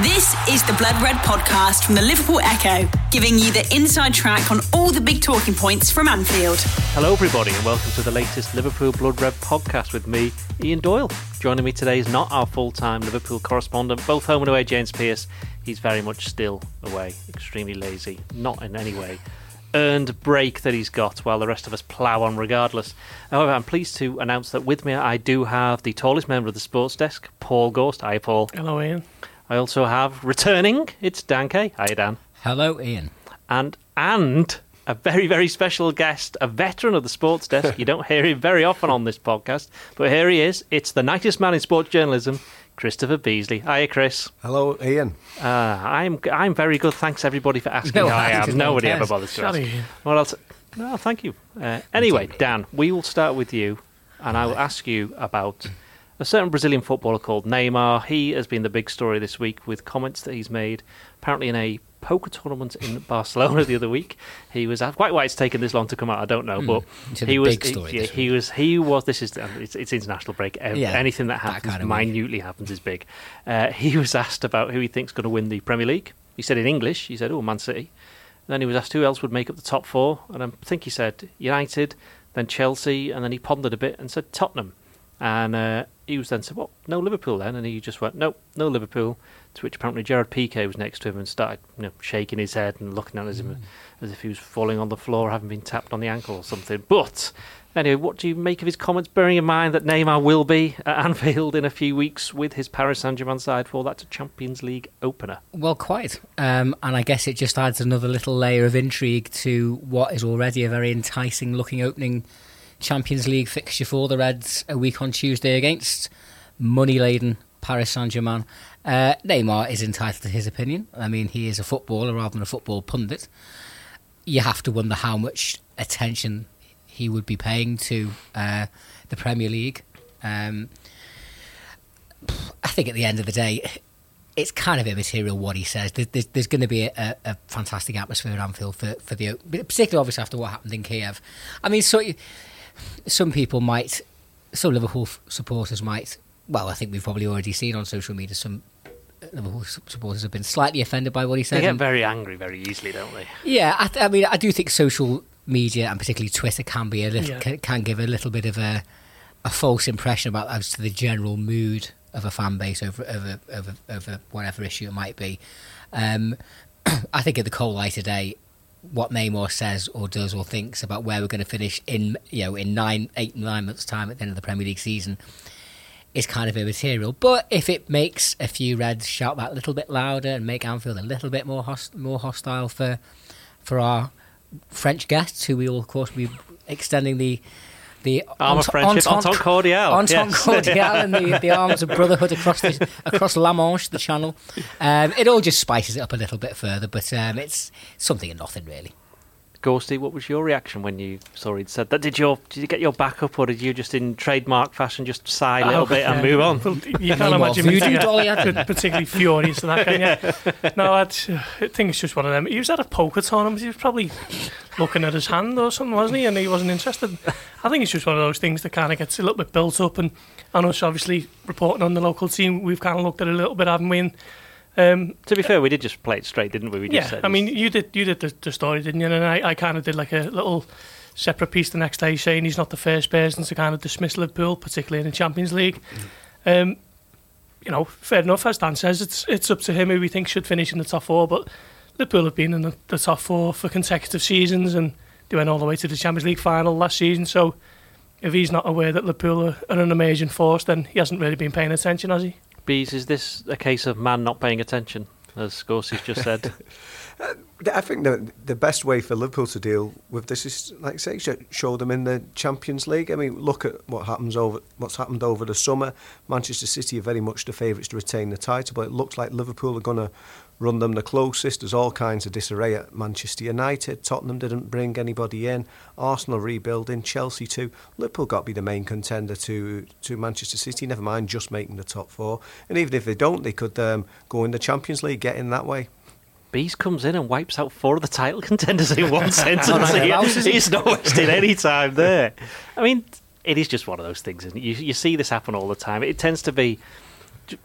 This is the Blood Red podcast from the Liverpool Echo, giving you the inside track on all the big talking points from Anfield. Hello, everybody, and welcome to the latest Liverpool Blood Red podcast with me, Ian Doyle. Joining me today is not our full time Liverpool correspondent, both home and away, James Pearce. He's very much still away, extremely lazy, not in any way earned break that he's got while the rest of us plough on regardless. However, I'm pleased to announce that with me I do have the tallest member of the sports desk, Paul Gorst. Hi, Paul. Hello, Ian. I also have returning, it's Dan Kay. Hi, Dan. Hello, Ian. And and a very, very special guest, a veteran of the sports desk. you don't hear him very often on this podcast, but here he is. It's the nicest man in sports journalism, Christopher Beesley. Hiya, Chris. Hello, Ian. Uh, I'm I'm very good. Thanks everybody for asking No, I I am. didn't Nobody ever bothers to ask. Sorry, Ian. What else? No, thank you. Uh, anyway, Dan, we will start with you, and I will ask you about a certain Brazilian footballer called Neymar. He has been the big story this week with comments that he's made, apparently in a poker tournament in Barcelona the other week. He was quite why it's taken this long to come out. I don't know, but Hmm. He was. he, he was. He was. This is. It's, it's international break. Yeah, Anything that that happens kind of week. minutely happens is big. Uh, he was asked about who he thinks going to win the Premier League. He said in English. He said, "Oh, Man City." Then he was asked who else would make up the top four, and I think he said United, then Chelsea, and then he pondered a bit and said Tottenham. And uh, he was then said, "What? No Liverpool then?" And he just went, "Nope, no Liverpool." To which apparently Gerard Piqué was next to him and started, you know, shaking his head and looking at him as if he was falling on the floor, having been tapped on the ankle or something. But anyway, what do you make of his comments? Bearing in mind that Neymar will be at Anfield in a few weeks with his Paris Saint-Germain side for that Champions League opener. Well, quite. Um, and I guess it just adds another little layer of intrigue to what is already a very enticing looking opening Champions League fixture for the Reds a week on Tuesday against money laden Paris Saint Germain. Uh, Neymar is entitled to his opinion. I mean, he is a footballer rather than a football pundit. You have to wonder how much attention he would be paying to uh, the Premier League. Um, I think at the end of the day, it's kind of immaterial what he says. There's, there's, going to be a, a fantastic atmosphere at Anfield for, for the particularly obviously after what happened in Kiev. I mean, so some people might, some Liverpool f- supporters might. Well, I think we've probably already seen on social media some Liverpool supporters have been slightly offended by what he said. They get very angry very easily, don't they? yeah, I, th- I mean, I do think social media and particularly Twitter can be a little Yeah. can, can give a little bit of a a false impression about as to the general mood of a fan base over over over, over whatever issue it might be. Um, I think at the coal light today, what Neymar says or does or thinks about where we're going to finish in you know in nine, eight, nine months' time at the end of the Premier League season is kind of immaterial. But if it makes a few Reds shout that a little bit louder and make Anfield a little bit more host- more hostile for for our French guests, who we will of course be extending the the Arm of friendship, entente cordiale, entente yes. cordiale, and the, the arms of brotherhood across the across La Manche, the Channel. Um, it all just spices it up a little bit further, but um, it's something and nothing really. Gorsty, what was your reaction when you saw he'd said that? Did your did you get your back up, or did you just in trademark fashion just sigh a little Oh, bit and move on? Well, you can't imagine me voodoo dolly, hadn't particularly furious to that, can you? No, I'd, I think it's just one of them. He was at a poker tournament. He was probably looking at his hand or something, wasn't he? And he wasn't interested. I think it's just one of those things that kind of gets a little bit built up. And, and us, obviously, reporting on the local team, we've kind of looked at it a little bit, haven't we? And, um, To be fair, we did just play it straight, didn't we? We just yeah, I mean, you did you did the, the story, didn't you? And I, I kind of did like a little separate piece the next day saying he's not the first person to kind of dismiss Liverpool, particularly in the Champions League. Um, you know, fair enough, as Dan says, it's it's up to him who we think should finish in the top four. But Liverpool have been in the, the top four for consecutive seasons, and they went all the way to the Champions League final last season. So if he's not aware that Liverpool are, are an amazing force, then he hasn't really been paying attention, has he? Bees, is this a case of man not paying attention, as Scorse's just said? Uh, I think the the best way for Liverpool to deal with this is, like I say, show them in the Champions League. I mean, look at what happens over what's happened over the summer. Manchester City are very much the favourites to retain the title, but it looks like Liverpool are going to run them the closest. There's all kinds of disarray at Manchester United. Tottenham didn't bring anybody in. Arsenal rebuilding. Chelsea too. Liverpool got to be the main contender to to Manchester City. Never mind just making the top four. And even if they don't, they could um, go in the Champions League, get in that way. Bees comes in and wipes out four of the title contenders in one sentence. right, He- mouse, is it? He's not wasting any time there. I mean, it is just one of those things, isn't it? You, you see this happen all the time. It tends to be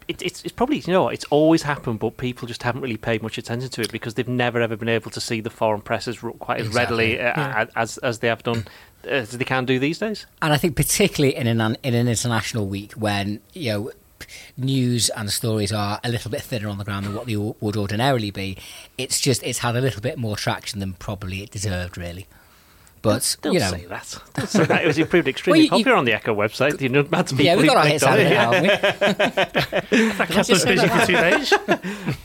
it, it's, it's probably you know what, it's always happened, but people just haven't really paid much attention to it because they've never ever been able to see the foreign presses quite as Exactly. readily uh, Yeah. as as they have done as they can do these days. And I think particularly in an in an international week when you know news and stories are a little bit thinner on the ground than what they would ordinarily be, it's just it's had a little bit more traction than probably it deserved, really. But Don't you know, say that. Don't say that. It was improved extremely Well, you- popular on the Echo website. You know, mad people yeah, we who got our clicked hits on out of it, it, yeah. haven't we? That kept us busy for two days.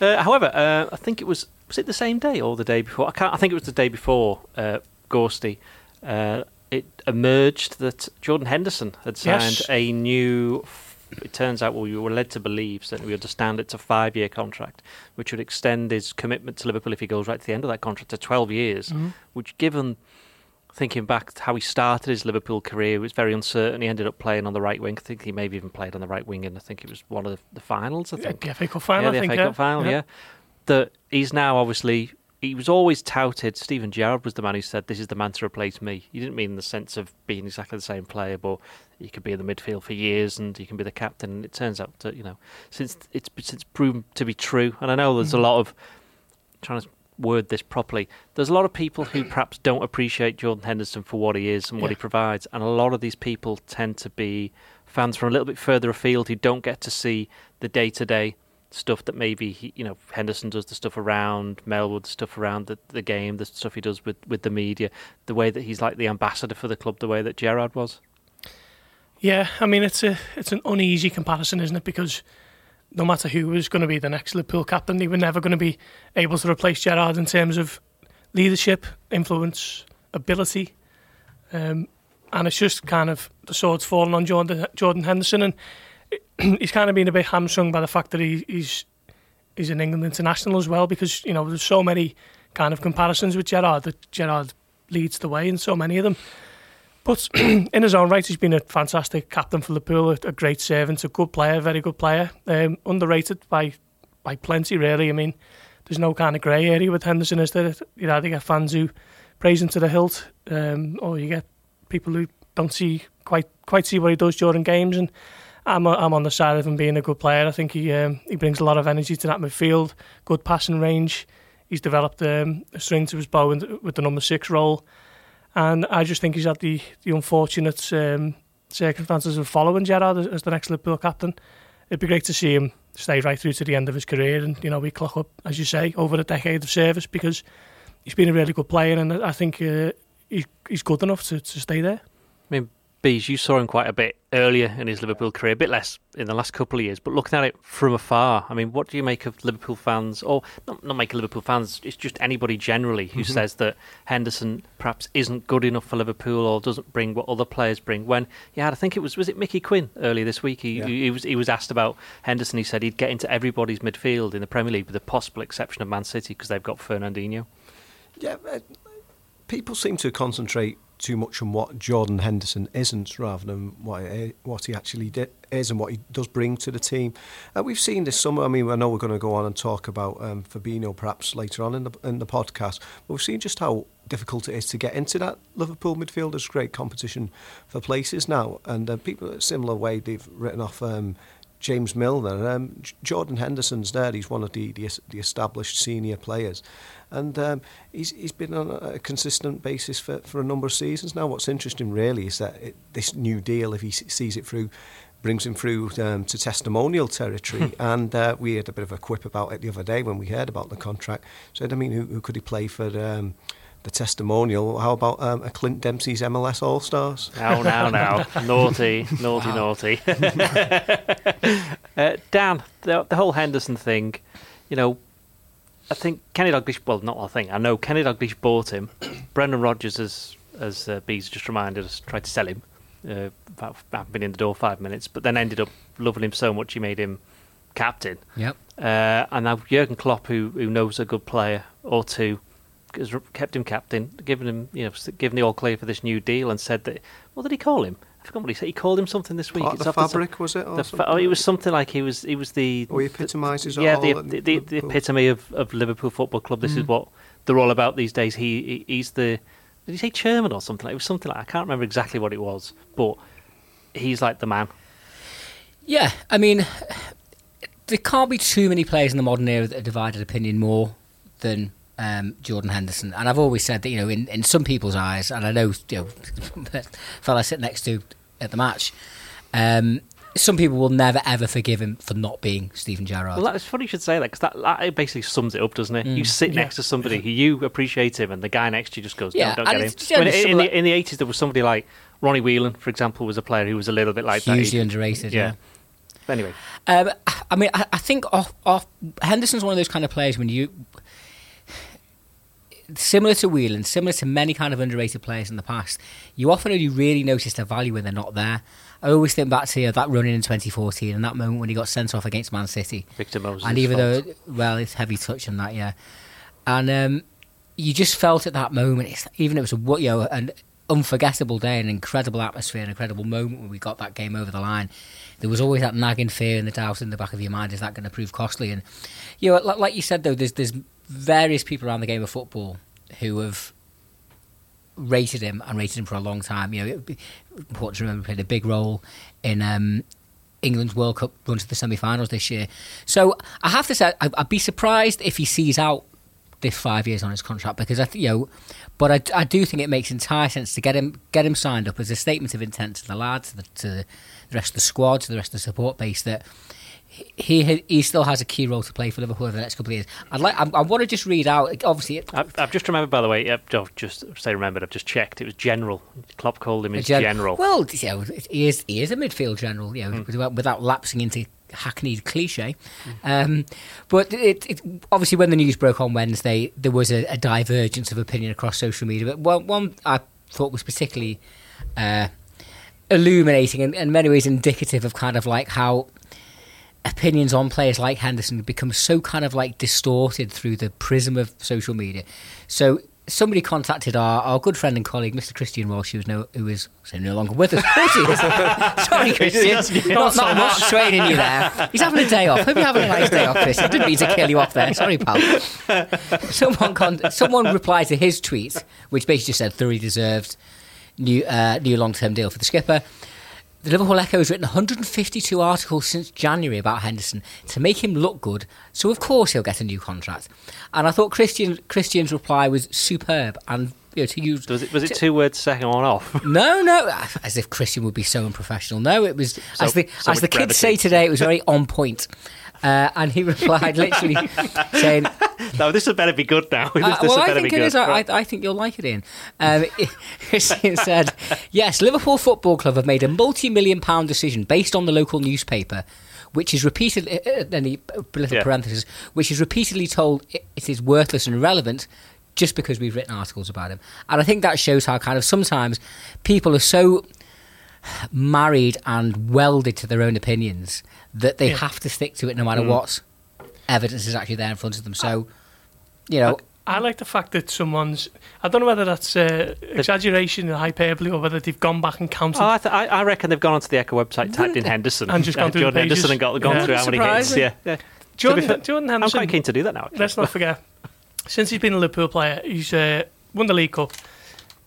Uh, however, uh, I think it was was it the same day or the day before? I can't. I think it was the day before. Uh, Gorsty. Uh, it emerged that Jordan Henderson had signed Yes. a new. It turns out, well, we were led to believe, certainly we understand it's a five-year contract, which would extend his commitment to Liverpool if he goes right to the end of that contract to 12 years. Which, given thinking back to how he started his Liverpool career, it was very uncertain. He ended up playing on the right wing. I think he maybe even played on the right wing, and I think it was one of the, the finals. I Yeah, think the FA Cup final, yeah, I the think. FA yeah. Cup final, yeah. That he's now obviously he was always touted. Steven Gerrard was the man who said, "This is the man to replace me." He didn't mean in the sense of being exactly the same player, but you could be in the midfield for years and you can be the captain. And it turns out that you know, since it's since proven to be true, and I know there's a mm. lot of trying to word this properly. There's a lot of people who perhaps don't appreciate Jordan Henderson for what he is and what he provides, and a lot of these people tend to be fans from a little bit further afield who don't get to see the day to day stuff that maybe he, you know Henderson does the stuff around Melwood, the stuff around the, the game, the stuff he does with, with the media, the way that he's like the ambassador for the club, the way that Gerrard was. Yeah, I mean it's a it's an uneasy comparison, isn't it? Because no matter who was going to be the next Liverpool captain, they were never going to be able to replace Gerrard in terms of leadership, influence, ability, um, and it's just kind of the sword's fallen on Jordan, Jordan Henderson, and he's kind of been a bit hamstrung by the fact that he, he's he's an England international as well, because you know there's so many kind of comparisons with Gerrard that Gerrard leads the way in so many of them. But in his own right, he's been a fantastic captain for Liverpool, a, a great servant, a good player, very good player, um, underrated by by plenty, really. I mean, there's no kind of grey area with Henderson, is there? You either get fans who praise him to the hilt, um, or you get people who don't see quite quite see what he does during games. And I'm I'm on the side of him being a good player. I think he um, he brings a lot of energy to that midfield, good passing range. He's developed um, a string to his bow with the number six role. And I just think he's had the, the unfortunate um, circumstances of following Gerrard as, as the next Liverpool captain. It'd be great to see him stay right through to the end of his career and, you know, we clock up, as you say, over a decade of service because he's been a really good player and I think uh, he, he's good enough to, to stay there. I mean, Bees, you saw him quite a bit earlier in his Liverpool career, a bit less in the last couple of years. But looking at it from afar, I mean, what do you make of Liverpool fans, or not, not make of Liverpool fans? It's just anybody generally who mm-hmm. says that Henderson perhaps isn't good enough for Liverpool or doesn't bring what other players bring. When yeah, I think it was was it Mickey Quinn earlier this week. He, Yeah. he was he was asked about Henderson. He said he'd get into everybody's midfield in the Premier League, with the possible exception of Man City because they've got Fernandinho. Yeah, people seem to concentrate too much on what Jordan Henderson isn't rather than what he, what he actually di- is and what he does bring to the team. Uh, we've seen this summer. I mean, I know we're going to go on and talk about um, Fabinho perhaps later on in the in the podcast, but we've seen just how difficult it is to get into that Liverpool midfield. There's great competition for places now, and uh, people similar way they've written off. Um, James Milner, um, Jordan Henderson's there. He's one of the the, the established senior players, and um, he's he's been on a consistent basis for, for a number of seasons now. What's interesting really is that it, this new deal, if he sees it through, brings him through um, to testimonial territory. and uh, we had a bit of a quip about it the other day when we heard about the contract. Said, I mean, who, who could he play for? Um, the testimonial. How about um, a Clint Dempsey's MLS All Stars? Now, now, now. naughty, naughty, naughty. uh, Dan, the, the whole Henderson thing, you know, I think Kenny Dalglish, well, not I think, I know Kenny Dalglish bought him. Brendan Rodgers, as, as uh, Bees just reminded us, tried to sell him. Uh, been in the door five minutes, but then ended up loving him so much he made him captain. Yep. Uh, and now Jurgen Klopp, who who knows a good player or two, has kept him captain, given him you know given the all clear for this new deal, and said that what did he call him? I forgot what he said. He called him something this week. Part of It's the off top- fabric, was it? Or the oh, it was something like he was. He was the. Or he epitomises it yeah, all the, the, the, the epitome of, of Liverpool Football Club. This is mm. what they're all about these days. He, he he's the. Did he say chairman or something? Like, it was something like I can't remember exactly what it was, but he's like the man. Yeah, I mean, there can't be too many players in the modern era that have divided opinion more than um, Jordan Henderson. And I've always said that, you know, in, in some people's eyes, and I know, you know, the fella I sit next to at the match, um, some people will never ever forgive him for not being Steven Gerrard. Well, it's funny you should say that because that, that basically sums it up, doesn't it? Mm. You sit Yeah. next to somebody who you appreciate him, and the guy next to you just goes, Yeah, "No, don't get him." it's I mean, in, the in the eighties, there was somebody like Ronnie Whelan, for example, was a player who was a little bit like Hugely that. underrated. Yeah. yeah. Anyway, Um, I mean, I, I think off, off Henderson's one of those kind of players when you similar to Whelan, similar to many kind of underrated players in the past. You often only really notice their value when they're not there. I always think back to you know, that run in 2014 and that moment when he got sent off against Man City. Victor Moses. and even though, well, it's heavy touch on that, yeah. And um, you just felt at that moment, it's, even if it was a you know an unforgettable day, an incredible atmosphere, an incredible moment when we got that game over the line. There was always that nagging fear and the doubt in the back of your mind: is that going to prove costly? And you know, like, like you said, though, there's there's various people around the game of football who have rated him and rated him for a long time. You know, it important to remember played a big role in um, England's World Cup run to the semi-finals this year. So I have to say, I- I'd be surprised if he sees out this five years on his contract because I, th- you know, but I, I do think it makes entire sense to get him get him signed up as a statement of intent to the lads, to the, to the rest of the squad, to the rest of the support base that. He he still has a key role to play for Liverpool over the next couple of years. I'd like I, I want to just read out. Obviously, it- I've, I've just remembered, by the way. I've just say remembered. I've just checked. It was General. Klopp called him his gen- General. Well, you know, he is he is a midfield general, you know, Hmm. without, without lapsing into hackneyed cliche. Um, but it, it, obviously, when the news broke on Wednesday, there was a, a divergence of opinion across social media. But one, one I thought was particularly uh, illuminating and in many ways indicative of kind of like how opinions on players like Henderson become so kind of like distorted through the prism of social media. So somebody contacted our, our good friend and colleague, Mr. Christian Walsh, who is no, who is so no longer with us. Of course he is. Sorry, Christian. not, not, not training you there. He's having a day off. Hope you're having a nice day off, Chris. I didn't mean to kill you off there. Sorry, pal. someone con- someone replied to his tweet, which basically just said thoroughly deserved new uh, new long term deal for the skipper. The Liverpool Echo has written 152 articles since January about Henderson to make him look good, so of course he'll get a new contract. And I thought Christian Christian's reply was superb and you know, to use was it was it two words second one off? no, no, as if Christian would be so unprofessional. No, it was So- as the so as the kids say today. It was very on point. Uh, and he replied literally saying, no, this had better be good now. This, uh, well, I think it good. is. I. I, think you'll like it, Ian. Um, Christian said, "Yes, Liverpool Football Club have made a multi-million pound decision based on the local newspaper." Which is repeatedly, uh, then he uh, little Yeah. parenthesis, which is repeatedly told it, it is worthless and irrelevant, just because we've written articles about him. And I think that shows how kind of sometimes people are so married and welded to their own opinions that they Yeah. have to stick to it no matter Mm. what evidence is actually there in front of them. So, you know, I like the fact that someone's. I don't know whether that's uh, exaggeration and hyperbole or whether they've gone back and counted. Oh, I, th- I, I reckon they've gone onto the Echo website, typed in Henderson, And just gone uh, through the Jordan Henderson, pages. and got, gone Yeah. through how many hits. Surprising. Yeah, yeah. Jordan, To be fair, Jordan I'm quite keen to do that now. Actually. Let's not forget, since he's been a Liverpool player, he's uh, won the League Cup.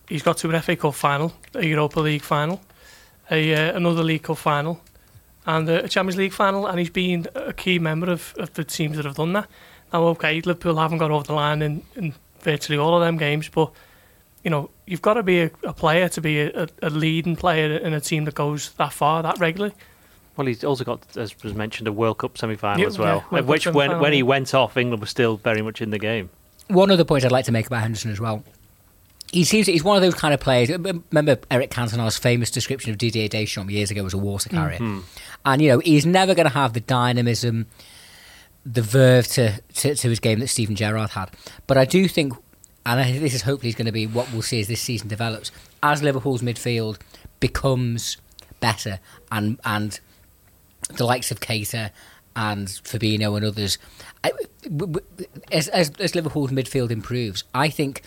He's got to an FA Cup final, a Europa League final, a uh, another League Cup final, and uh, a Champions League final. And he's been a key member of, of the teams that have done that. Now, okay, Liverpool haven't got over the line in, in virtually all of them games, but you know you've got to be a, a player to be a, a, a leading player in a team that goes that far, that regularly. Well, he's also got, as was mentioned, a World Cup semi-final Yeah, as well, yeah, which when, when he went off, England was still very much in the game. one other point I'd like to make about Henderson as well. He seems he's one of those kind of players. Uh, remember Eric Cantona's famous description of Didier Deschamps years ago as a water hmm. carrier, hmm. and you know he's never going to have the dynamism, the verve to, to to his game that Steven Gerrard had. But I do think, and I, this is hopefully going to be what we'll see as this season develops, as Liverpool's midfield becomes better and and the likes of Keita and Fabinho and others, I, as, as, as Liverpool's midfield improves, I think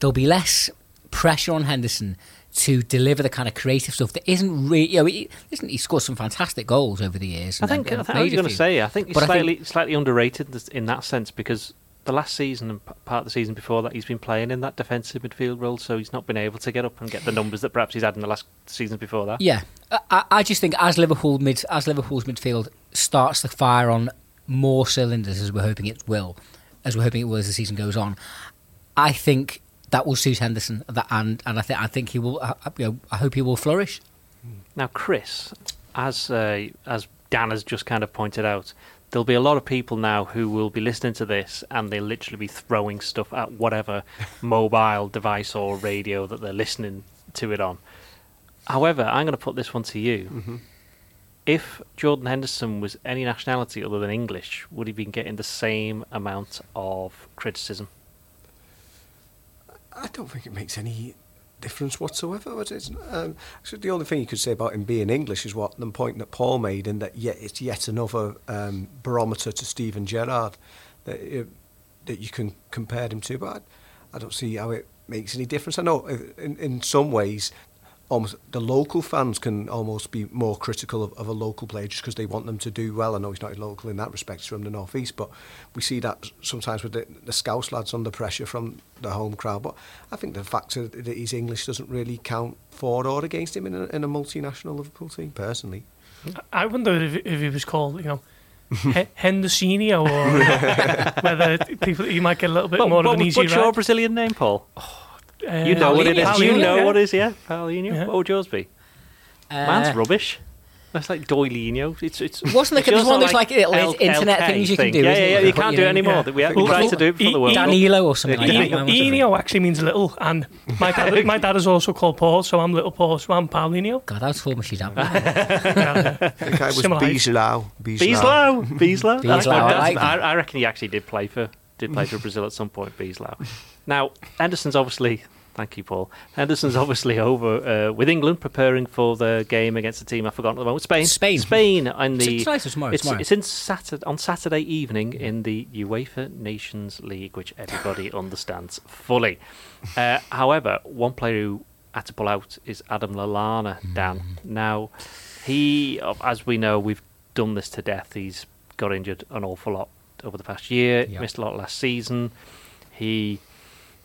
there'll be less pressure on Henderson to deliver the kind of creative stuff that isn't really. You know, he, listen, he scored some fantastic goals over the years. I and think, I think I was going to say, I think he's But I think- slightly slightly underrated in that sense because the last season and part of the season before that, he's been playing in that defensive midfield role, so he's not been able to get up and get the numbers that perhaps he's had in the last seasons before that. Yeah, I- I, just think as Liverpool mid as Liverpool's midfield starts the fire on more cylinders as we're hoping it will, as we're hoping it will as the season goes on, I think that will suit Henderson. That and and I think I think he will. I, you know, I hope he will flourish. Now, Chris, as uh, as Dan has just kind of pointed out, there'll be a lot of people now who will be listening to this and they'll literally be throwing stuff at whatever mobile device or radio that they're listening to it on. However, I'm going to put this one to you. Mm-hmm. If Jordan Henderson was any nationality other than English, would he be getting the same amount of criticism? I don't think it makes any difference whatsoever. But it's, um, so the only thing you could say about him being English is what the point that Paul made, and that yet it's yet another um, barometer to Steven Gerrard that it, that you can compare him to. But I, I don't see how it makes any difference. I know uh, in, in some ways almost the local fans can almost be more critical of, of a local player just because they want them to do well. I know he's not local in that respect, he's from the northeast, but we see that sometimes with the, the Scouse lads under pressure from the home crowd. But I think the fact that he's English doesn't really count for or against him in a, in a multinational Liverpool team, personally. I wonder if, if he was called, you know, Hendersinho or whether people you might get a little bit Well, more what, of an easy what's your. Brazilian name, Paul? Oh, Uh, you know what it is. Paulinho, you know yeah. what it is, yeah? Paulinho. Yeah. What would yours be? Uh, Mine's rubbish. That's like doilinho. It's it's. Wasn't like- it's it was one of those, like, little L- internet LK things you can do, Yeah, yeah, yeah. You can't do it anymore. yeah. We, we Well, tried to do it before the World Cup. Danilo or something like that. Enio actually means little, and my dad, my dad is also called Paul, so I'm little Paul, so I'm Paulinho. God, that was full mushy down. Yeah. I think I was Similar height. Beeslau. Beeslow, Beeslow. That's Beeslow, I like I. I reckon he actually did play for did play for Brazil at some point. Beeslow. Now Henderson's obviously. Thank you, Paul. Henderson's obviously over uh, with England, preparing for the game against the team I forgot at the moment. Spain. Spain. Spain. And the It's tomorrow? It's, tomorrow. it's in Saturday, on Saturday evening in the UEFA Nations League, which everybody understands fully. Uh, however, one player who had to pull out is Adam Lallana. Dan. Now, he, as we know, we've done this to death. He's got injured an awful lot over the past year. Yeah. Missed a lot last season. He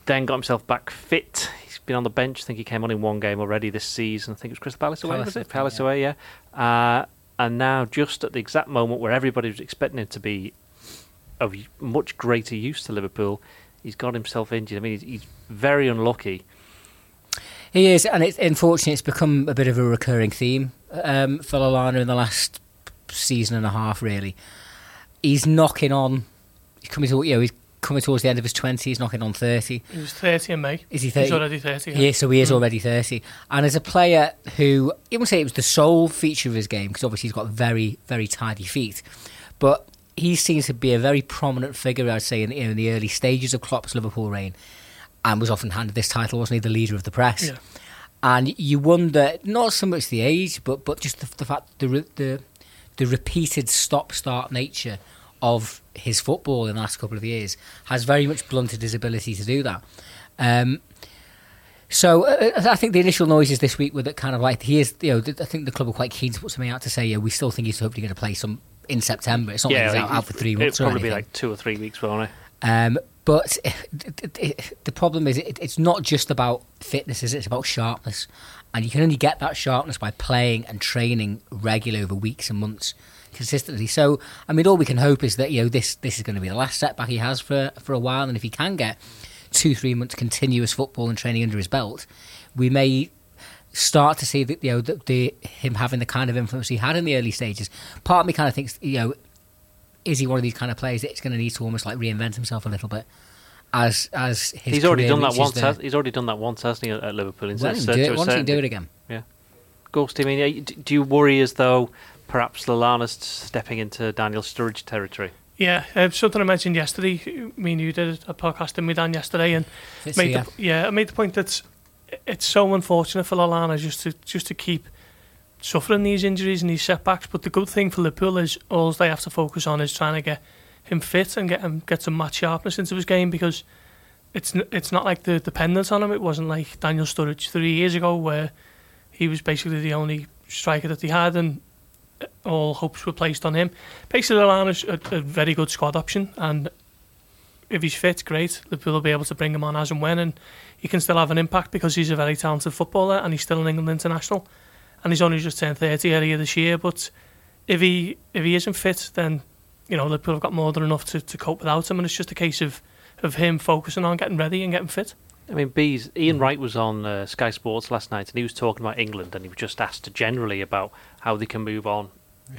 then got himself back fit. He's been on the bench. I think he came on in one game already this season. I think it was Crystal Palace away, Palace, was it? Palace yeah. away, yeah. Uh, and now, just at the exact moment where everybody was expecting him to be of much greater use to Liverpool, he's got himself injured. I mean, he's, he's very unlucky. He is, and it's unfortunately it's become a bit of a recurring theme um, for Lallana in the last season and a half. Really, he's knocking on. He's coming to you know he's coming towards the end of his twenties, knocking on thirty. He was 30 in May. Is he 30? He's 30? already 30. Yeah. Yeah, so he is Mm. already 30. And as a player who, you wouldn't say it was the sole feature of his game, because obviously he's got very, very tidy feet, but he seems to be a very prominent figure, I'd say, in, in the early stages of Klopp's Liverpool reign, and was often handed this title, wasn't he, the leader of the press? Yeah. And you wonder, not so much the age, but, but just the, the fact, the, the, the repeated stop-start nature of his football in the last couple of years has very much blunted his ability to do that. Um, so uh, I think the initial noises this week were that kind of like he is, you know, I think the club were quite keen to put something out to say, yeah, we still think he's hopefully going to play some in September. It's not like he's out, out for three months It'll probably be like two or three weeks, won't it? Um, but it, it, the problem is, it, it's not just about fitness; is it? it's about sharpness, and you can only get that sharpness by playing and training regularly over weeks and months consistently. So, I mean, all we can hope is that you know this this is going to be the last setback he has for for a while, and if he can get two three months continuous football and training under his belt, we may start to see that you know the, the him having the kind of influence he had in the early stages. Part of me kind of thinks you know is he one of these kind of players that's going to need to almost like reinvent himself a little bit as as his he's already done that once. Has, he's already done that once, hasn't he, at, Liverpool? Why he do it? Why don't he do it again? Gorsty, I mean, you- do you worry as though perhaps Lallana's stepping into Daniel Sturridge territory? Yeah, uh, something I mentioned yesterday. Me and you did a podcast in with Dan yesterday, and It's- made yeah. the, yeah, I made the point that it's so unfortunate for Lallana just to just to keep suffering these injuries and these setbacks. But the good thing for Liverpool is all they have to focus on is trying to get him fit and get him get some match sharpness into his game because it's n- it's not like the dependence on him. It wasn't like Daniel Sturridge three years ago where he was basically the only striker that he had and uh, all hopes were placed on him. Basically, Lallana's a, a very good squad option and if he's fit, great. Liverpool will be able to bring him on as and when, and he can still have an impact because he's a very talented footballer and he's still an England international. And he's only just turned 30 earlier this year, but if he if he isn't fit, then you know Liverpool have got more than enough to, to cope without him, and it's just a case of of him focusing on getting ready and getting fit. I mean, Bees, Ian Wright was on uh, Sky Sports last night and he was talking about England and he was just asked generally about how they can move on.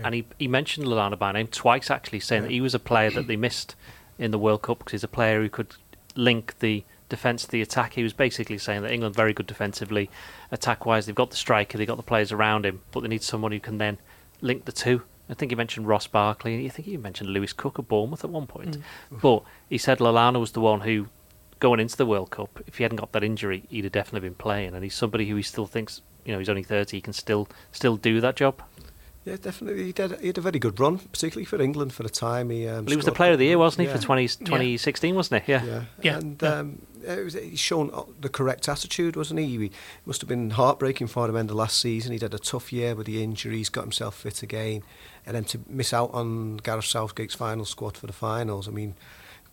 And he, he mentioned Lallana by name twice actually, saying that he was a player that they missed in the World Cup because he's a player who could link the defence to the attack. He was basically saying that England very good defensively, attack wise. They've got the striker, they've got the players around him, but they need someone who can then link the two. I think he mentioned Ross Barkley. I think he mentioned Lewis Cook at Bournemouth at one point. But he said Lallana was the one who, going into the World Cup, if he hadn't got that injury, he'd have definitely been playing. And he's somebody who he still thinks, you know, he's only 30, he can still still do that job. Yeah, definitely. He, did, he had a very good run, particularly for England for the time. He, um, Well, he was the player of the year, wasn't he, Yeah. for 20, 2016, wasn't he? Yeah. Yeah, Yeah, and yeah. Um, it was, he's shown the correct attitude, wasn't he? He must have been heartbreaking for him end of last season. He'd had a tough year with the injuries, got himself fit again, and then to miss out on Gareth Southgate's final squad for the finals. I mean,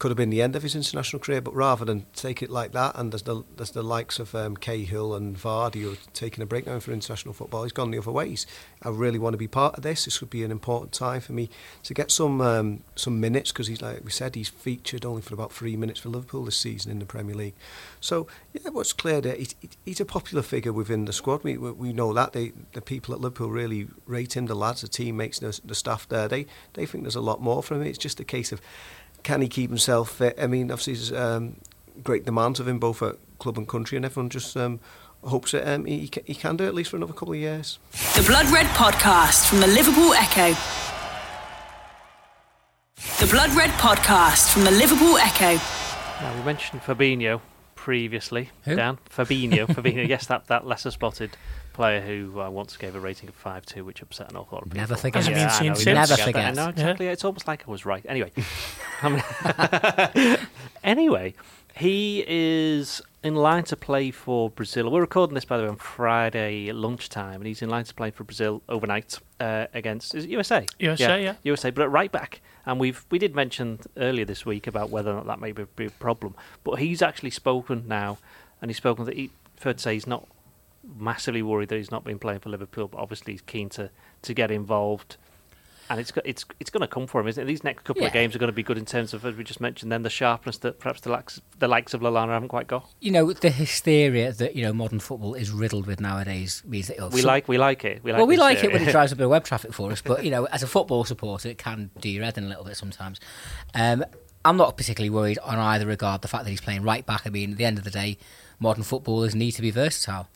could have been the end of his international career, but rather than take it like that, and there's the there's the likes of um, Cahill and Vardy who are taking a break now for international football. He's gone the other ways. I really want to be part of this. This would be an important time for me to get some um, some minutes because he's like we said he's featured only for about three minutes for Liverpool this season in the Premier League. So yeah, what's clear there, he's, he's a popular figure within the squad. We we know that they, the people at Liverpool really rate him. The lads, the teammates, the, the staff there, they they think there's a lot more from him. It's just a case of can he keep himself fit? I mean, obviously there's um, great demands of him both at club and country, and everyone just um, hopes that um, he, he can do it at least for another couple of years. The Blood Red Podcast from the Liverpool Echo. The Blood Red Podcast from the Liverpool Echo. Now, we mentioned Fabinho previously. Who? Dan Fabinho. Fabinho. Yes, that, that lesser spotted player who uh, once gave a rating of 5-2, which upset an awful lot of people. Never forget. Hasn't been I seen know, since. Never forget that. forget. I know, exactly. It's almost like I was right. Anyway. Um, anyway, he is in line to play for Brazil. We're recording this, by the way, on Friday lunchtime, and he's in line to play for Brazil overnight uh, against is it USA. USA, yeah. USA, but at right back. And we've we did mention earlier this week about whether or not that may be, be a problem. But he's actually spoken now, and he's spoken that he, fair to say, he's not massively worried that he's not been playing for Liverpool, but obviously he's keen to, to get involved. And it's it's it's going to come for him, isn't it? These next couple of games are going to be good in terms of, as we just mentioned, then the sharpness that perhaps the likes the likes of Lallana haven't quite got. You know, the hysteria that, you know, modern football is riddled with nowadays means that... We some- like we like it. We like well, we like it when it drives a bit of web traffic for us, but you know, as a football supporter, it can do your head in a little bit sometimes. Um, I'm not particularly worried on either regard. The fact that he's playing right back. I mean, at the end of the day, modern footballers need to be versatile,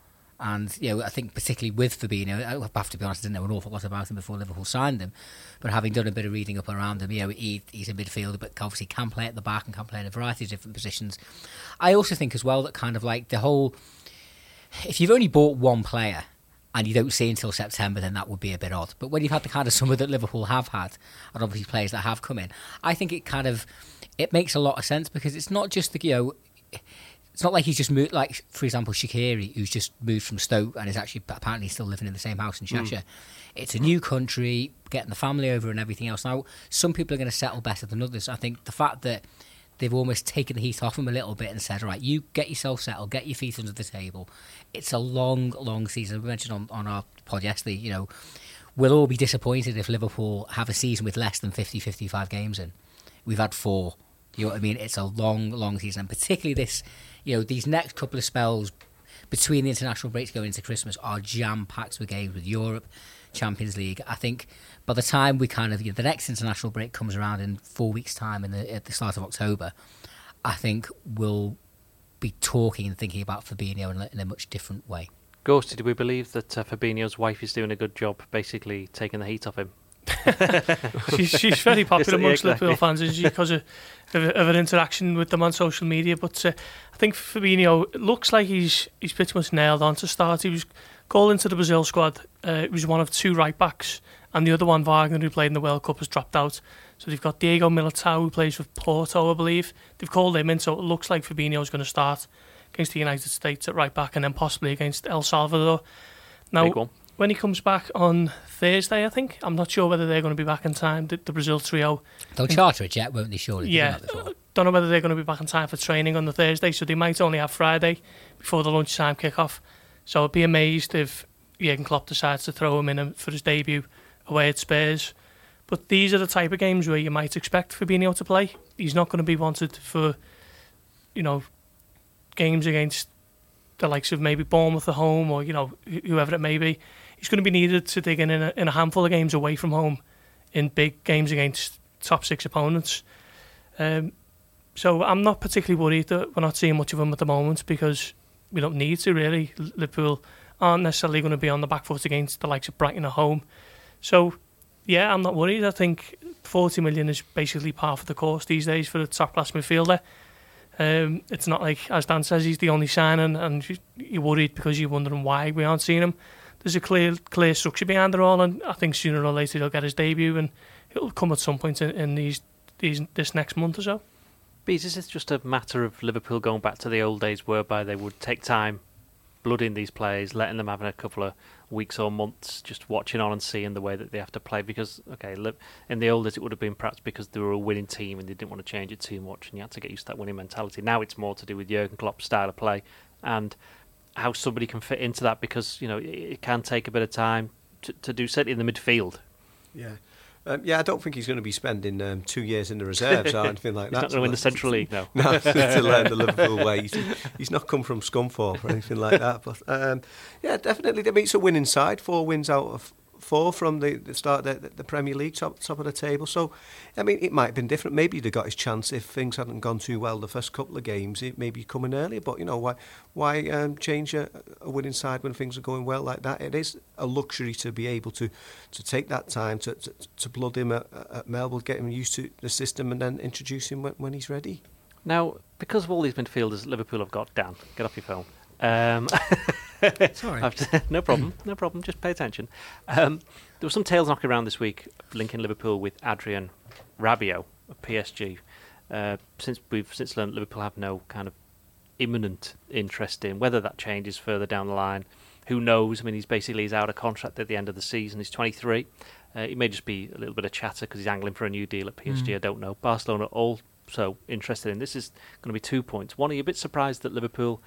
and you know, I think particularly with Fabinho, I have to be honest, I didn't know an awful lot about him before Liverpool signed him, but having done a bit of reading up around him, you know, he, he's a midfielder, but obviously can play at the back and can play in a variety of different positions. I also think as well that kind of like the whole if you've only bought one player and you don't see until September, then that would be a bit odd. But when you've had the kind of summer that Liverpool have had, and obviously players that have come in, I think it kind of it makes a lot of sense because it's not just the you know. It's not like he's just moved, like, for example, Shaqiri, who's just moved from Stoke and is actually apparently still living in the same house in hmm. Cheshire. It's a new country, getting the family over and everything else. Now, some people are going to settle better than others. I think the fact that they've almost taken the heat off him a little bit and said, all right, you get yourself settled, get your feet under the table. It's a long, long season. We mentioned on, on our pod yesterday, you know, we'll all be disappointed if Liverpool have a season with less than 50, 55 games in. We've had four. You know what I mean? It's a long, long season. And particularly this, you know, these next couple of spells between the international breaks going into Christmas are jam packed with games with Europe, Champions League. I think by the time we kind of you know, the next international break comes around in four weeks' time, in the, at the start of October, I think we'll be talking and thinking about Fabinho in a, in a much different way. Gorsty, do we believe that uh, Fabinho's wife is doing a good job, basically taking the heat off him? she's, she's very popular amongst exactly. Liverpool fans, isn't she, because of, of, an interaction with them on social media. But uh, I think Fabinho looks like he's he's pretty much nailed on to start. He was called into the Brazil squad. Uh, he was one of two right backs, and the other one, Fagner, who played in the World Cup, has dropped out. So they've got Diego Militao, who plays with Porto, I believe. They've called him in, so it looks like Fabinho's going to start against the United States at right back, and then possibly against El Salvador. Now. When he comes back on Thursday, I think. I'm not sure whether they're going to be back in time. The, the Brazil trio. They'll charter a jet, won't they? Surely. Yeah. Don't know whether they're going to be back in time for training on the Thursday, so they might only have Friday before the lunchtime kick-off. So I'd be amazed if Jurgen Klopp decides to throw him in um, for his debut away at Spurs. But these are the type of games where you might expect Fabinho to play. He's not going to be wanted for, you know, games against the likes of maybe Bournemouth at home or you know whoever it may be. He's going to be needed to dig in in a, in a handful of games away from home, in big games against top six opponents. Um, so I'm not particularly worried that we're not seeing much of him at the moment because we don't need to really. Liverpool aren't necessarily going to be on the back foot against the likes of Brighton at home. So yeah, I'm not worried. I think 40 million is basically par for the course these days for a top class midfielder. Um, it's not like, as Dan says, he's the only signing and you're worried because you're wondering why we aren't seeing him. There's a clear clear structure behind it all, and I think sooner or later he'll get his debut and it'll come at some point in, in these these this next month or so. Is this just a matter of Liverpool going back to the old days whereby they would take time, blooding these players, letting them have a couple of weeks or months, just watching on and seeing the way that they have to play? Because, okay, in the old days it would have been perhaps because they were a winning team and they didn't want to change it too much and you had to get used to that winning mentality. Now it's more to do with Jurgen Klopp's style of play and how somebody can fit into that because, you know, it can take a bit of time to, to do certainly in the midfield. Yeah. Um, yeah, I don't think he's going to be spending um, two years in the reserves or anything like that. He's not going to win the Central League, no. no, to learn the Liverpool way. He's, he's, not come from Scunthorpe or anything like that. But um, yeah, definitely. I mean, it's a winning side. Four wins out of four from the, the start the, the Premier League, top top of the table. So, I mean, it might have been different. Maybe he'd have got his chance if things hadn't gone too well the first couple of games. It maybe coming earlier, but you know why why um, change a, a winning side when things are going well like that? It is a luxury to be able to to take that time to to, to blood him at, at Melwood, get him used to the system, and then introduce him when, when he's ready. Now, because of all these midfielders Liverpool have got, Dan, get off your phone. Um, Sorry. no problem, no problem. Just pay attention. Um, there were some tales knocking around this week linking Liverpool with Adrien Rabiot of PSG. Uh, since we've since learned Liverpool have no kind of imminent interest in whether that changes further down the line. Who knows? I mean, he's basically he's out of contract at the end of the season. He's 23. Uh, it may just be a little bit of chatter because he's angling for a new deal at PSG. Mm. I don't know. Barcelona also interested in this. Is going to be two points. One, are you a bit surprised that Liverpool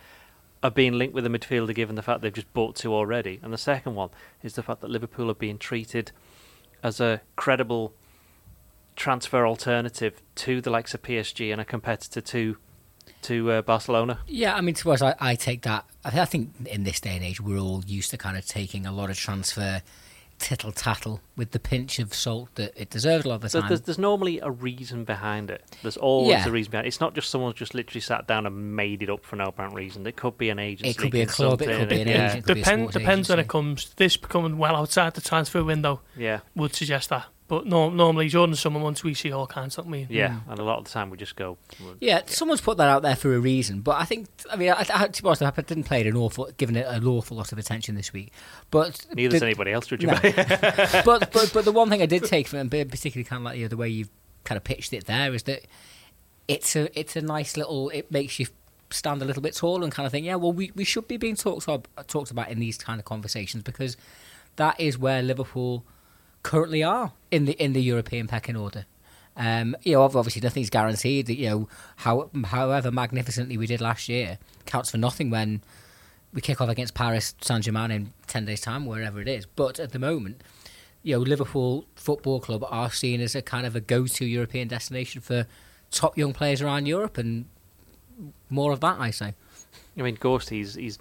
are being linked with a midfielder given the fact they've just bought two already. And the second one is the fact that Liverpool are being treated as a credible transfer alternative to the likes of PSG and a competitor to to uh, Barcelona. Yeah, I mean, to us, I, I take that. I think in this day and age, we're all used to kind of taking a lot of transfer tittle tattle with the pinch of salt that it deserves a lot of the time. There's, there's normally a reason behind it. There's always yeah. a reason behind it. It's not just someone's just literally sat down and made it up for no apparent reason. It could be an agency. It could be a club. It could be an yeah. agent. Depend, depends agency. when it comes. This becoming well outside the transfer window. Yeah, would suggest that. But no, normally Jordan's summer months we see all kinds, don't we? Yeah, mm. and a lot of the time we just go. Yeah, someone's put that out there for a reason. But I think, I mean, I, I, to be honest, I didn't play it an awful, given it an awful lot of attention this week. But neither does anybody else, would you? No. but but but the one thing I did take from it, particularly kind of like you know, the way you've kind of pitched it there, is that it's a it's a nice little. It makes you stand a little bit tall and kind of think, yeah, well, we, we should be being talked about, talked about in these kind of conversations because that is where Liverpool currently are in the in the European pecking order. Um, you know, obviously nothing's guaranteed. That you know, how, however magnificently we did last year counts for nothing when we kick off against Paris Saint Germain in ten days' time, wherever it is. But at the moment, you know, Liverpool Football Club are seen as a kind of a go-to European destination for top young players around Europe, and more of that, I say. I mean, Ghost, he's he's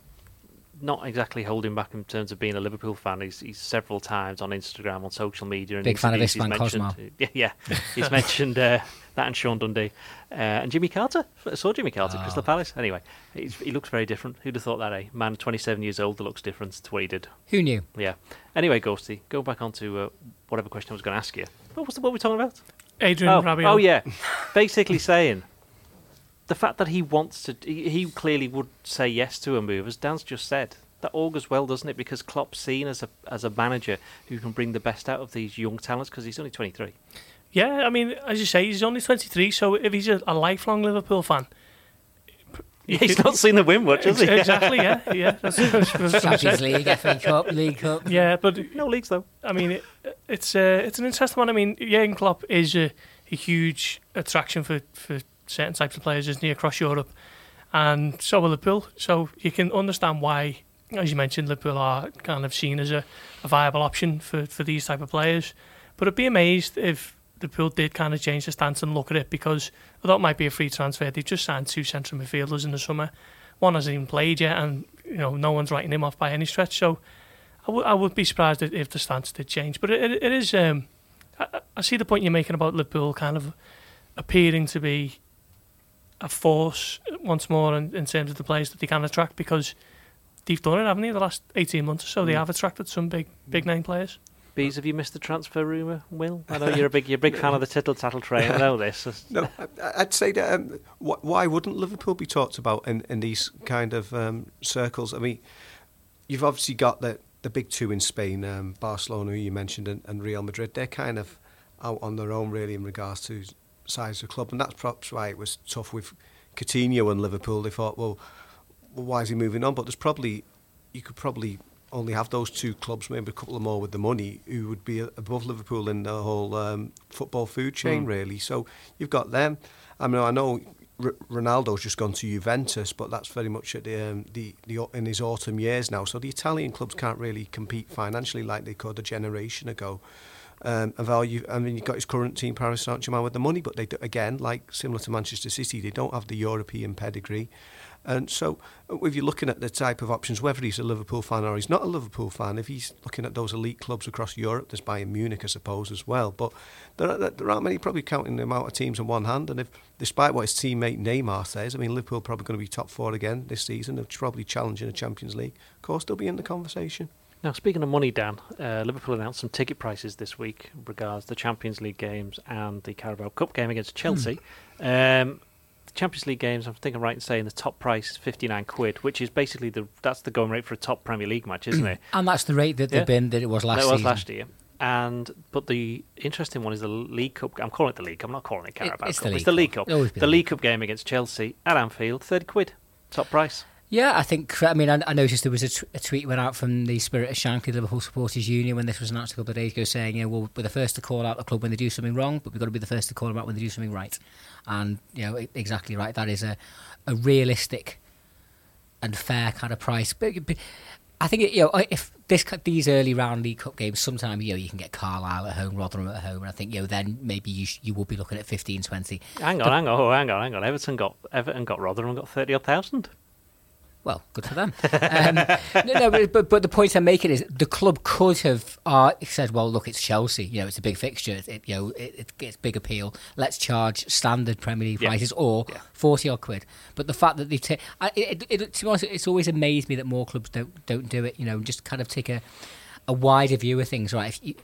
not exactly holding back in terms of being a Liverpool fan. He's, he's several times on Instagram, on social media, and big fan of this man Cosmo. Yeah, yeah. he's mentioned uh, that and Sean Dundee uh, and Jimmy Carter. I saw Jimmy Carter, oh. Crystal Palace. Anyway, he looks very different. Who'd have thought that? Eh, man, 27 years old that looks different to what he did. Who knew? Yeah. Anyway, Gorsty, go back on to uh, whatever question I was going to ask you. What was the, what were we talking about? Adrien oh, Rabiot. Oh yeah, basically saying the fact that he wants to, he, he, clearly would say yes to a move, as Dan's just said that augurs well, doesn't it? Because Klopp's seen as a as a manager who can bring the best out of these young talents because he's only 23. Yeah, I mean, as you say, he's only 23. So if he's a, a lifelong Liverpool fan, yeah, he's not seen the win much, has he? Exactly. Yeah, yeah. That's, that's Champions League, FA Cup, League Cup. Yeah, but no leagues though. I mean, it, it's uh, it's an interesting one. I mean, Jurgen Klopp is a, a huge attraction for for certain types of players, isn't he, across Europe, and so will Liverpool. So you can understand why as you mentioned, Liverpool are kind of seen as a, a viable option for, for these type of players. But I'd be amazed if Liverpool did kind of change the stance and look at it because although it might be a free transfer, they've just signed two central midfielders in the summer. One hasn't even played yet, and you know no one's writing him off by any stretch. So I would be surprised if, if the stance did change. But it, it, it is. Um, I, I see the point you're making about Liverpool kind of appearing to be a force once more in, in terms of the players that they can attract because they've done it, haven't they? The last eighteen months or so, they Mm. have attracted some big big name players. Bees, have you missed the transfer rumour, Will? I know you're a big you're a big fan of the tittle tattle train. I know this. No, I- I'd say that. Um, why wouldn't Liverpool be talked about in, in these kind of um, circles? I mean, you've obviously got the the big two in Spain, um, Barcelona, who you mentioned, and, and Real Madrid. They're kind of out on their own, really, in regards to size of club, and that's perhaps why it was tough with Coutinho and Liverpool. They thought, well, well, why is he moving on? But there's probably you could probably only have those two clubs, maybe a couple of more with the money, who would be above Liverpool in the whole um, football food chain, Mm. really. So you've got them. I mean, I know R- Ronaldo's just gone to Juventus, but that's very much at the, um, the, the in his autumn years now. So the Italian clubs can't really compete financially like they could a generation ago. Um, and value, I mean, you've got his current team, Paris Saint Germain, with the money, but they do, again, like similar to Manchester City, they don't have the European pedigree. And so, uh, if you're looking at the type of options, whether he's a Liverpool fan or he's not a Liverpool fan, if he's looking at those elite clubs across Europe, there's Bayern Munich, I suppose, as well. But there, are, there aren't many, probably counting the amount of teams on one hand. And if, despite what his teammate Neymar says, I mean, Liverpool probably going to be top four again this season. They're probably challenging the Champions League. Of course, they'll be in the conversation. Now, speaking of money, Dan, uh, Liverpool announced some ticket prices this week in regards to the Champions League games and the Carabao Cup game against Chelsea. Um, the Champions League games, I think I'm right in saying the top price is 59 quid, which is basically the that's the going rate for a top Premier League match, isn't it? And that's the rate that they've Yeah. been that it was last that was last year. And but the interesting one is the League Cup. I'm calling it the League. I'm not calling it Carabao it's Cup. the it's the League Cup. Cup. It'll always be The the League Cup game against Chelsea at Anfield, 30 quid, top price. Yeah, I think. I mean, I, I noticed there was a, t- a tweet went out from the Spirit of Shankly, Liverpool Supporters Union, when this was announced a couple of days ago, saying, you know, well, we're the first to call out the club when they do something wrong, but we've got to be the first to call them out when they do something right. And you know, exactly right. That is a, a realistic and fair kind of price. But, but I think you know, if this these early round League Cup games, sometimes you know you can get Carlisle at home, Rotherham at home, and I think you know then maybe you sh- you will be looking at 15, 20. Hang on, hang on, oh, hang on, hang on. Everton got Everton got Rotherham got 30 odd thousand. Well, good for them. um, no, no, but, but the point I'm making is the club could have uh, said, "Well, look, it's Chelsea. You know, it's a big fixture. It, you know, it, it gets big appeal. Let's charge standard Premier League Yeah. prices or Yeah. forty odd quid." But the fact that they take, it, it, it, to be honest, it's always amazed me that more clubs don't don't do it. You know, just kind of take a a wider view of things. Right, if you,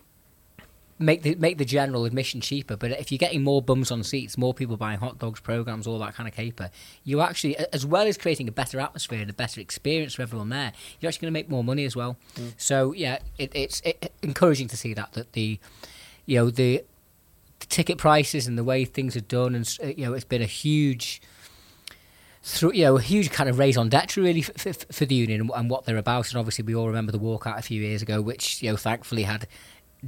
make the make the general admission cheaper. But if you're getting more bums on seats, more people buying hot dogs, programs, all that kind of caper, you actually, as well as creating a better atmosphere and a better experience for everyone there, you're actually going to make more money as well. So yeah, it, it's it, encouraging to see that that the, you know the, the ticket prices and the way things are done, and uh, you know it's been a huge. Through, you know, a huge kind of raise on debt really for, for, for the union and, and what they're about. And obviously, we all remember the walkout a few years ago, which you know, thankfully had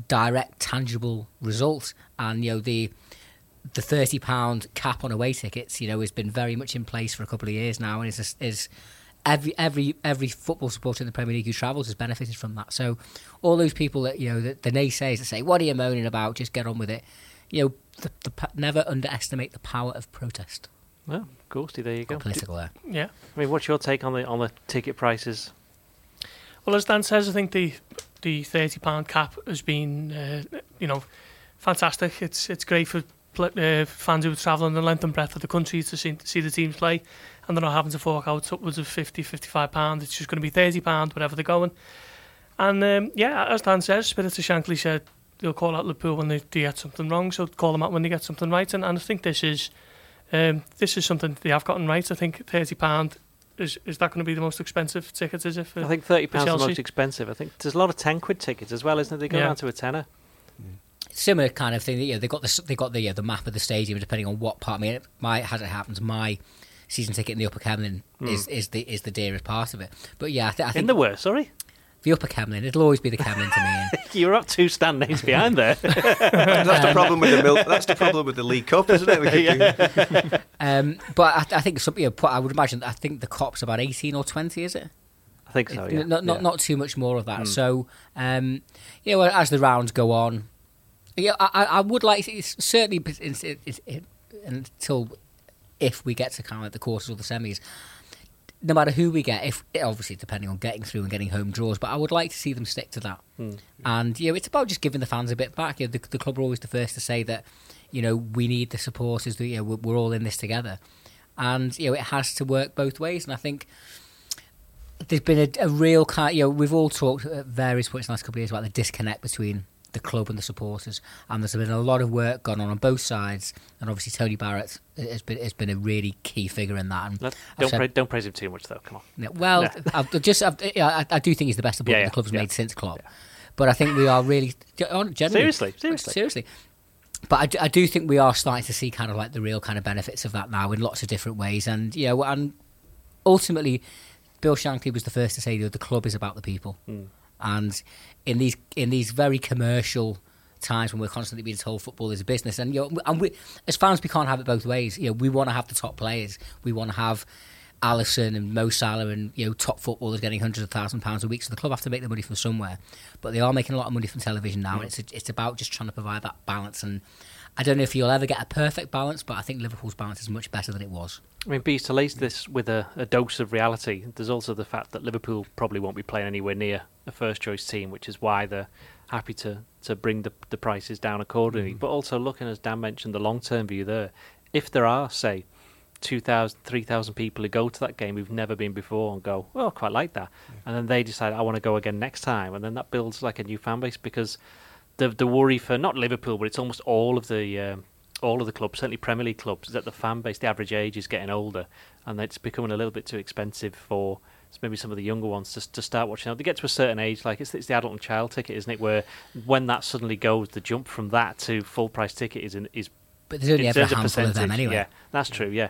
direct, tangible results. And you know, the the thirty pound cap on away tickets, you know, has been very much in place for a couple of years now, and is is every every every football supporter in the Premier League who travels has benefited from that. So, all those people that you know, the, the naysayers that say, "What are you moaning about? Just get on with it," you know, the, the, never underestimate the power of protest. Well, Gorsty, there you go. Got political there. Yeah. I mean, what's your take on the on the ticket prices? Well, as Dan says, I think the the thirty pound cap has been, uh, you know, fantastic. It's it's great for uh, fans who are travelling the length and breadth of the country to see, to see the teams play, and they're not having to fork out upwards of 50, 55 pound. It's just going to be thirty pound wherever they're going. And um, yeah, as Dan says, Spirit of Shankly said they'll call out Liverpool when they, they get something wrong, so call them out when they get something right. And, and I think this is um, this is something they have gotten right. I think thirty pound. Is, is that going to be the most expensive ticket? Is it? For, I think thirty pounds is the most expensive. I think there's a lot of ten quid tickets as well, isn't it? They go Yeah. down to a tenner. similar kind of thing. You know, they got the they got the uh, the map of the stadium depending on what part. I mean, my as it happens, my season ticket in the Upper Kemlyn is, is the is the dearest part of it. But yeah, I, th- I In think the worst, sorry. The Upper Kemlyn, it'll always be the Kemlyn to me. And, You're up two stand names behind there. That's the problem with the mil- That's the problem with the League Cup, isn't it? We could do- um, but I, I think some, you know, put- I would imagine. I think the Kop's about eighteen or twenty, is it? I think so. Yeah. Not, not, yeah. not too much more of that. So, um, you know, as the rounds go on, yeah, I, I would like it's certainly it's, it's, it, until if we get to kind of like the quarters or the semis. No matter who we get, if obviously depending on getting through and getting home draws, but I would like to see them stick to that. Hmm. And you know, it's about just giving the fans a bit back. You know, the, the club are always the first to say that you know we need the supporters. That, you know, we're, we're all in this together, and you know it has to work both ways. And I think there's been a, a real kind. You know, we've all talked at various points in the last couple of years about the disconnect between the club and the supporters, and there's been a lot of work gone on on both sides. And obviously, Tony Barrett has been has been a really key figure in that. And Let- don't said- pra- don't praise him too much though. Come on. yeah, well, No. I've just I've, I, I do think he's the best appointment Yeah, yeah, the club's yeah. made since Klopp. But I think we are really generally, Seriously, seriously. seriously. But I do, I do think we are starting to see kind of like the real kind of benefits of that now in lots of different ways, and you know, and ultimately, Bill Shankly was the first to say that the club is about the people, hmm. And in these in these very commercial times when we're constantly being told football is a business, and you know, and we as fans we can't have it both ways. You know, we want to have the top players, we want to have Alisson and Mo Salah and you know top footballers getting hundreds of thousand pounds a week. So the club have to make the money from somewhere, but they are making a lot of money from television now. And it's it's about just trying to provide that balance. And I don't know if you'll ever get a perfect balance, but I think Liverpool's balance is much better than it was. I mean, Bees, to lace this with a, a dose of reality, there's also the fact that Liverpool probably won't be playing anywhere near a first choice team, which is why they're happy to, to bring the, the prices down accordingly. Mm. But also looking, as Dan mentioned, the long term view there. If there are, say, 2,000, 3,000 people who go to that game who've never been before and go, well, I quite like that. And then they decide, I want to go again next time. And then that builds like a new fan base because the the worry for not Liverpool, but it's almost all of the um, all of the clubs, certainly Premier League clubs, is that the fan base, the average age is getting older, and it's becoming a little bit too expensive for maybe some of the younger ones to, to start watching. Now they get to a certain age, like it's, it's the adult and child ticket, isn't it? Where when that suddenly goes, the jump from that to full price ticket is in, is But there's only ever a handful of them anyway. Yeah, that's true. Yeah,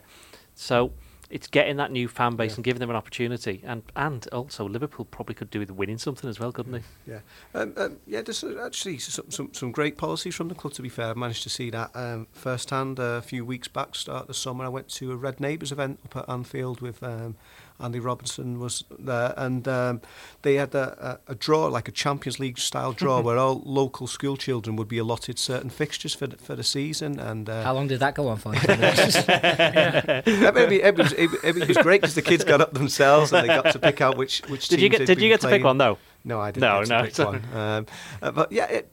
so it's getting that new fan base and giving them an opportunity, and and also Liverpool probably could do with winning something as well, couldn't they? Yeah, um, um, yeah. There's uh, actually some, some some great policies from the club. To be fair, I managed to see that um, firsthand uh, a few weeks back. Start the summer, I went to a Red Neighbours event up at Anfield with um, Andy Robertson was there, and um, they had a, a, a draw, like a Champions League style draw, where all local school children would be allotted certain fixtures for the, for the season. And uh, How long did that go on for? it, it, was, it, it was great because the kids got up themselves and they got to pick out which which. Did you get Did you been get to pick one though? No, I didn't No, get to no, pick one. Um, uh, but yeah, it,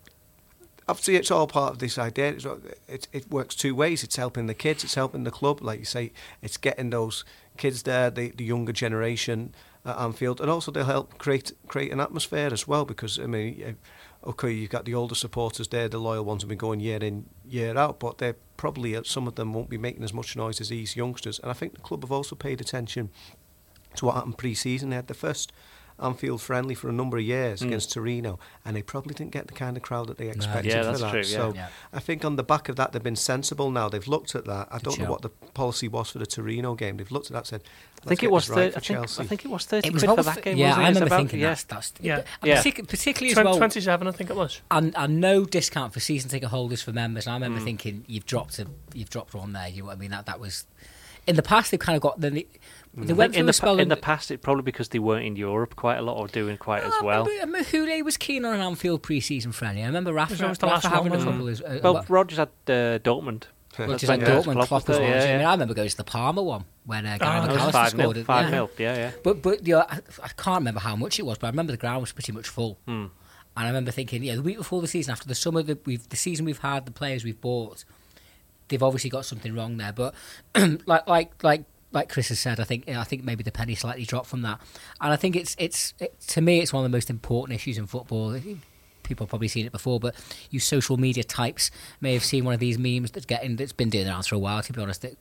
obviously it's all part of this idea. It's, it, it works two ways. It's helping the kids. It's helping the club. Like you say, it's getting those kids there, the, the younger generation at Anfield, and also they'll help create create an atmosphere as well. Because I mean, okay, you've got the older supporters there, the loyal ones have been going year in year out, but they're probably uh, some of them won't be making as much noise as these youngsters. And I think the club have also paid attention to what happened pre-season. They had the first Anfield friendly for a number of years Mm. against Torino, and they probably didn't get the kind of crowd that they expected Yeah, for that's that. true, yeah. So Yeah. I think on the back of that, they've been sensible now. They've looked at that. I Good don't know what the policy was for the Torino game. They've looked at that and said, I think it was. this right thir- for I think. I think it was thirty it was quid for that game. yeah, wasn't I it? It's remember about- thinking yeah. that's that's Yeah. but Yeah. partic- particularly as well. 27, I think it was. and, and no discount for season ticket holders for members. And I Mm. remember thinking, you've dropped a, you've dropped one there. You know what I mean? That that was in the past. They've kind of got the. They I went in the, pa- in the past, it probably because they weren't in Europe quite a lot or doing quite as Oh, I well. remember, I remember Houllier was keen on an Anfield pre-season friendly. I remember Rafa, was always the Rafa last one, a wasn't trouble. As, uh, Well, well, Rodgers had uh, Dortmund. which is like Jurgen Dortmund, Klopp Klopp was was there, one. yeah, I mean. I remember going to the Parma one when uh, Gary that That was McAllister five nil. scored. it. Five yeah. nil. Yeah, yeah. But but you know, I, I can't remember how much it was, but I remember the ground was pretty much full. Hmm. And I remember thinking, yeah, the week before the season, after the summer that we've, the season we've had, the players we've bought, they've obviously got something wrong there. But like like like like Chris has said, I think I think maybe the penny slightly dropped from that, and I think it's it's it, to me it's one of the most important issues in football. People have probably seen it before, but you social media types may have seen one of these memes that's getting that's been doing around for a while. To be honest, that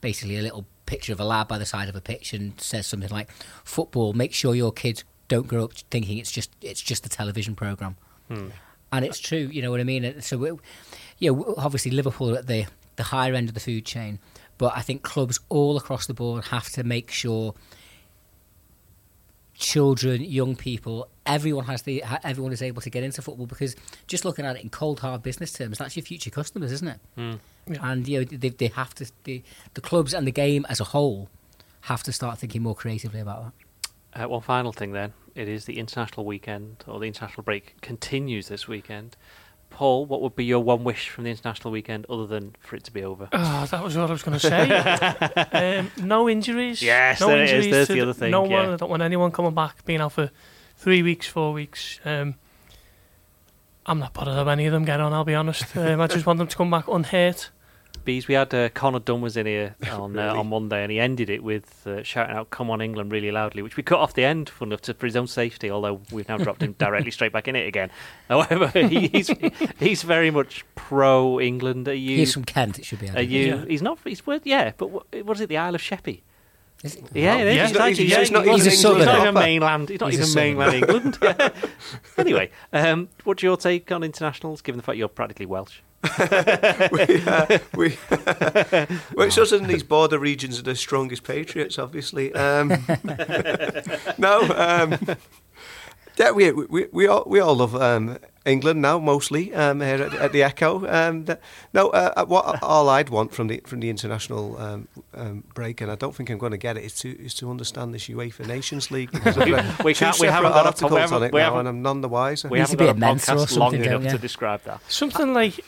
basically a little picture of a lad by the side of a pitch and says something like, "Football, make sure your kids don't grow up thinking it's just it's just a television program." Hmm. And it's true, you know what I mean. And So, we, yeah, w- obviously Liverpool are at the the higher end of the food chain, but I think clubs all across the board have to make sure children, young people, everyone has the everyone is able to get into football because just looking at it in cold hard business terms, that's your future customers, isn't it? Hmm. Yeah. And you know they they have to the the clubs and the game as a whole have to start thinking more creatively about that. Uh, one final thing then. It is the international weekend, or the international break continues this weekend. Paul, what would be your one wish from the international weekend other than for it to be over? Oh, that was what I was going to say. um, no injuries. Yes, no there it is. injuries There's the other thing, No one. yeah. I don't want anyone coming back being out for three weeks, four weeks. Um, I'm not bothered how any of them get on. I'll be honest. Um, I just want them to come back unhurt. Bees, we had uh, Connor Dunn was in here on uh, Really? on Monday, and he ended it with uh, shouting out "Come on England" really loudly, which we cut off the end, fun enough to for his own safety. Although we've now dropped him directly straight back in it again. However, he, he's he's very much pro England. Are you? He's from Kent. It should be. Are you? Yeah. He's not. He's what? Yeah, but what, what is it? The Isle of Sheppey. Is it? Yeah, it is. He's, He's not- he's- he's not even He's a he's not even proper. mainland. He's not He's even mainland England. Yeah. anyway, um, what's your take on internationals? Given the fact you're practically Welsh. we, uh, we well, it's us in these border regions are the strongest patriots, obviously. Um, no, um, yeah, we, we we all we all love um, England now, mostly um, here at, at the Echo. Um, th- no, uh, what all I'd want from the from the international um, um, break, and I don't think I'm going to get it, is to is to understand this UEFA Nations League. because I've read We can't- we haven't got a- articles we on haven't- it we now, haven't- and I'm none the wiser. We Needs haven't to got be a a Mensa or podcast long enough don't to describe that. Something like d-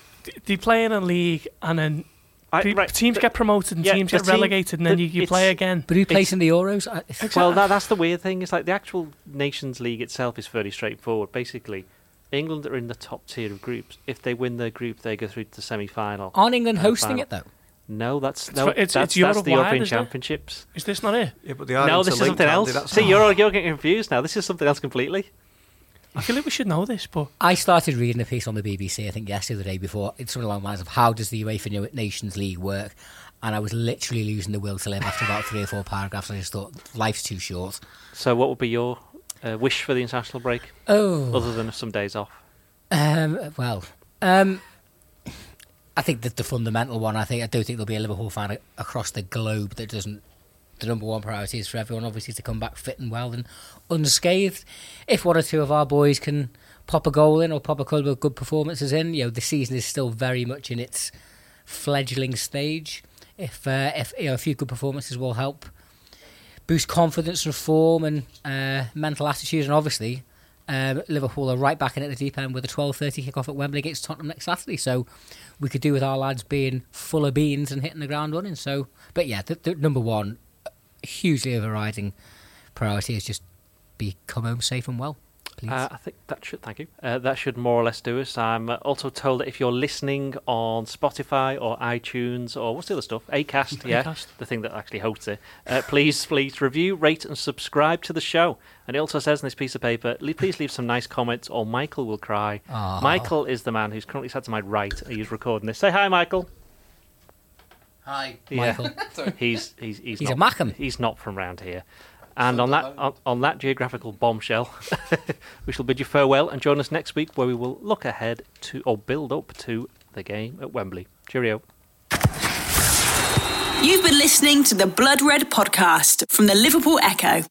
they play in a league and then I- pe- right, teams the- get promoted and yeah, teams get team- relegated and then you, you play again. But who plays in the Euros? I- it's- Well, that, that's the weird thing. It's like the actual Nations League itself is fairly straightforward. Basically, England are in the top tier of groups. If they win their group, they go through to the semi-final. Aren't England hosting final. it though? No, that's It's no. for- it's- that's, it's that's the European isn't? Championships. Is this not it? Yeah, but the No, this is something else. See, you're you're getting confused now. This is something else completely. I feel like we should know this, but I started reading a piece on the BBC, I think yesterday or the day before. It's sort of along the lines of how does the UEFA Nations League work? And I was literally losing the will to live after about three or four paragraphs. I just thought life's too short. So, what would be your uh, wish for the international break, Oh, other than some days off? Um, well, um, I think that the fundamental one. I think I do think there'll be a Liverpool fan across the globe that doesn't. The number one priority is for everyone, obviously, to come back fit and well and unscathed. If one or two of our boys can pop a goal in or pop a couple of good performances in, you know, the season is still very much in its fledgling stage. If uh, if you know, a few good performances will help boost confidence and form and uh, mental attitude, and obviously um, Liverpool are right back in at the deep end with a 12.30 kick-off at Wembley against Tottenham next Saturday. So we could do with our lads being full of beans and hitting the ground running. So, but yeah, the number one, hugely overriding priority is just be come home safe and well, please. Uh, I think that should. Thank you. Uh, that should more or less do us. I'm also told that if you're listening on Spotify or iTunes or what's the other stuff, Acast, yeah, Acast. the thing that actually hosts it, uh, please, please review, rate, and subscribe to the show. And it also says in this piece of paper, please leave some nice comments, or Michael will cry. Aw. Michael is the man who's currently sat to my right. He's recording this. Say hi, Michael. Hi. Michael. He's he's he's, He's not, a Mackem. He's not from round here. And on that on, on that geographical bombshell, we shall bid you farewell and join us next week where we will look ahead to or build up to the game at Wembley. Cheerio. You've been listening to the Blood Red podcast from the Liverpool Echo.